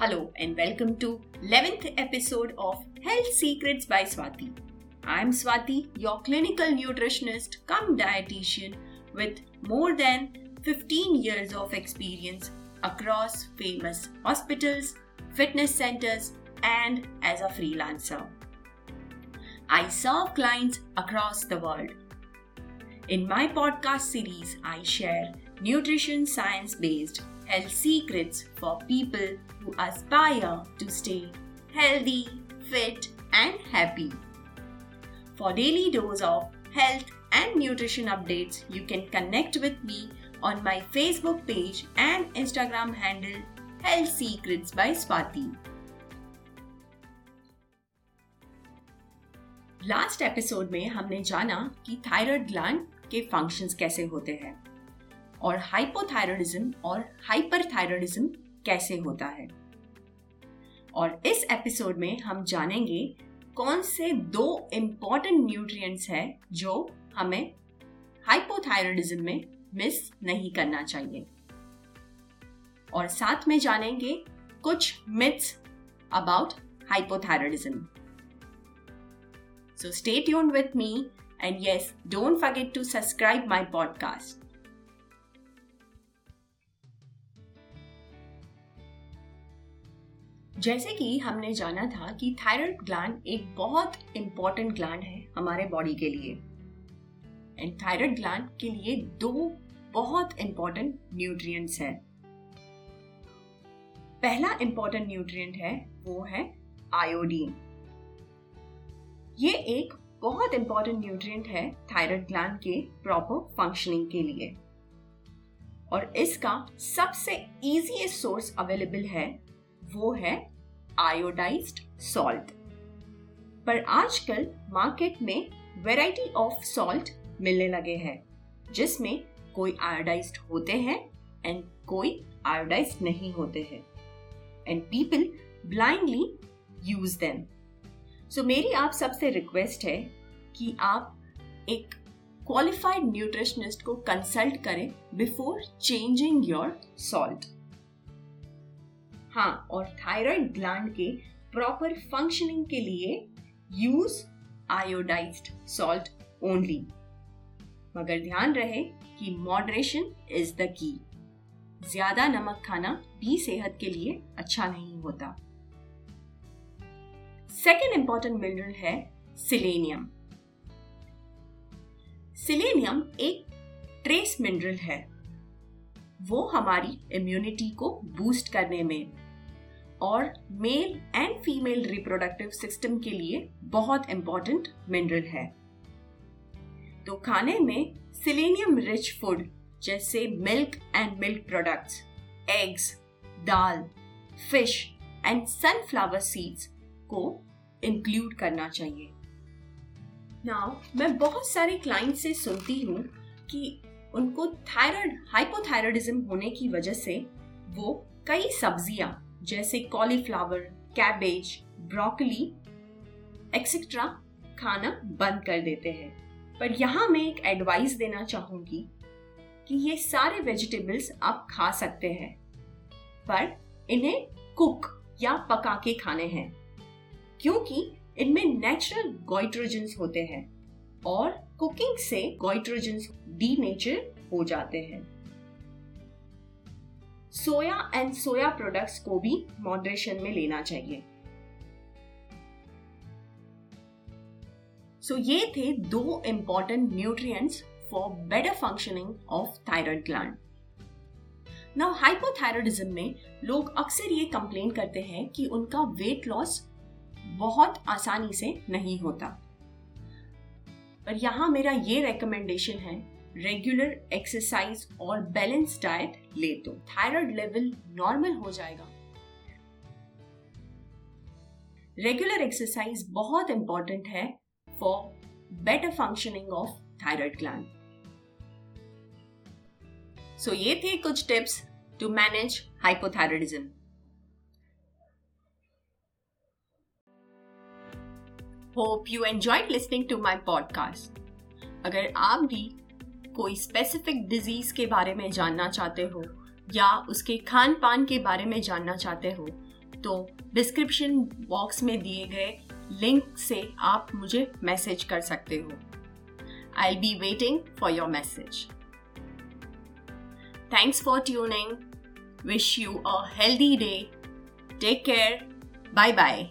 Hello and welcome to 11th episode of Health Secrets by Swati. I'm Swati, your clinical nutritionist come dietitian with more than 15 years of experience across famous hospitals, fitness centers, and as a freelancer. I serve clients across the world. In my podcast series, I share nutrition science based health secrets for people who aspire to stay healthy, fit, and happy. For daily dose of health and nutrition updates, you can connect with me on my Facebook page and Instagram handle Health Secrets by Swati. Last episode में हमने जाना कि thyroid gland के functions कैसे होते हैं और hypothyroidism और हाइपरथायरॉयडिज्म कैसे होता है। और इस एपिसोड में हम जानेंगे कौन से दो इंपॉर्टेंट न्यूट्रिएंट्स हैं जो हमें हाइपोथायरॉयडिज्म में मिस नहीं करना चाहिए। और साथ में जानेंगे कुछ myths about hypothyroidism So stay tuned with me and yes, don't forget to subscribe my podcast. जैसे कि हमने जाना था कि थायराइड ग्लैंड एक बहुत इंपॉर्टेंट ग्लैंड है हमारे बॉडी के लिए। एंड थायराइड ग्लैंड के लिए दो बहुत इंपॉर्टेंट न्यूट्रिएंट्स हैं। पहला इंपॉर्टेंट न्यूट्रिएंट है, वो है आयोडीन ये एक बहुत इंपॉर्टेंट न्यूट्रिएंट है थायराइड ग्लैंड के प्रॉपर फंक्शनिंग के लिए। और इसका सबसे इजीएस्ट सोर्स अवेलेबल है वो है आयोडाइज्ड सॉल्ट पर आजकल मार्केट में वैरायटी ऑफ़ सॉल्ट मिलने लगे हैं, जिसमें कोई आयोडाइज्ड होते हैं एंड कोई आयोडाइज्ड नहीं होते हैं। And people blindly use them so मेरी आप सबसे रिक्वेस्ट है कि आप एक क्वालिफाइड न्यूट्रिशनिस्ट को कंसल्ट करें बिफोर चेंजिंग योर सॉल्ट हाँ और थायराइड ग्लैंड के प्रॉपर फंक्शनिंग के लिए यूज़ आयोडाइज्ड सॉल्ट ओनली मगर ध्यान रहे कि मॉडरेशन इज़ द की ज़्यादा नमक खाना भी सेहत के लिए अच्छा नहीं होता। सेकेंड इंपॉर्टेंट मिनरल है सिलेनियम सिलेनियम एक ट्रेस मिनरल है। वो हमारी इम्यूनिटी को बूस्ट करने में और male and female reproductive system के लिए बहुत इंपॉर्टेंट मिनरल है। तो खाने में सिलेनियम रिच फ़ूड जैसे milk and milk products eggs dal fish and sunflower seeds को इंक्लूड करना चाहिए। नाउ मैं बहुत सारे क्लाइंट से सुनती हूँ कि उनको थायराइड हाइपोथायरॉयडिज्म होने की वजह से वो कई सब्ज़ियाँ जैसे कॉलीफ्लावर कैबेज ब्रोकली एक्सेट्रा खाना बंद कर देते हैं। पर यहाँ मैं एक एडवाइस देना चाहूँगी कि ये सारे वेजिटेबल्स आप खा सकते हैं, पर इन्हें कुक या पका के खाने हैं, क्योंकि इनमें नेचुरल गोइट्रोजन्स होते हैं और कुकिंग से गोइट्रोजन्स डी नेचर हो जाते हैं। सोया एंड सोया प्रोडक्ट्स को भी मॉडरेशन में लेना चाहिए। सो so, ये थे दो important nutrients for better functioning of thyroid gland now hypothyroidism में लोग अक्सर ये कंप्लेन करते हैं कि उनका वेट लॉस बहुत आसानी से नहीं होता। पर यहाँ मेरा ये रिकमेंडेशन है रेगुलर एक्सरसाइज और बैलेंस डाइट ले तो। थायराइड लेवल नॉर्मल हो जाएगा। रेगुलर एक्सरसाइज बहुत इंपॉर्टेंट है for better functioning of thyroid gland so ये थे कुछ tips to manage hypothyroidism hope you enjoyed listening to my podcast अगर आप भी कोई स्पेसिफिक डिज़ीज़ के बारे में जानना चाहते हो, या उसके खान पान के बारे में जानना चाहते हो तो डिस्क्रिप्शन बॉक्स में दिए गए लिंक से आप मुझे मैसेज कर सकते हो। I be waiting for your message thanks for tuning wish you a healthy day take care bye bye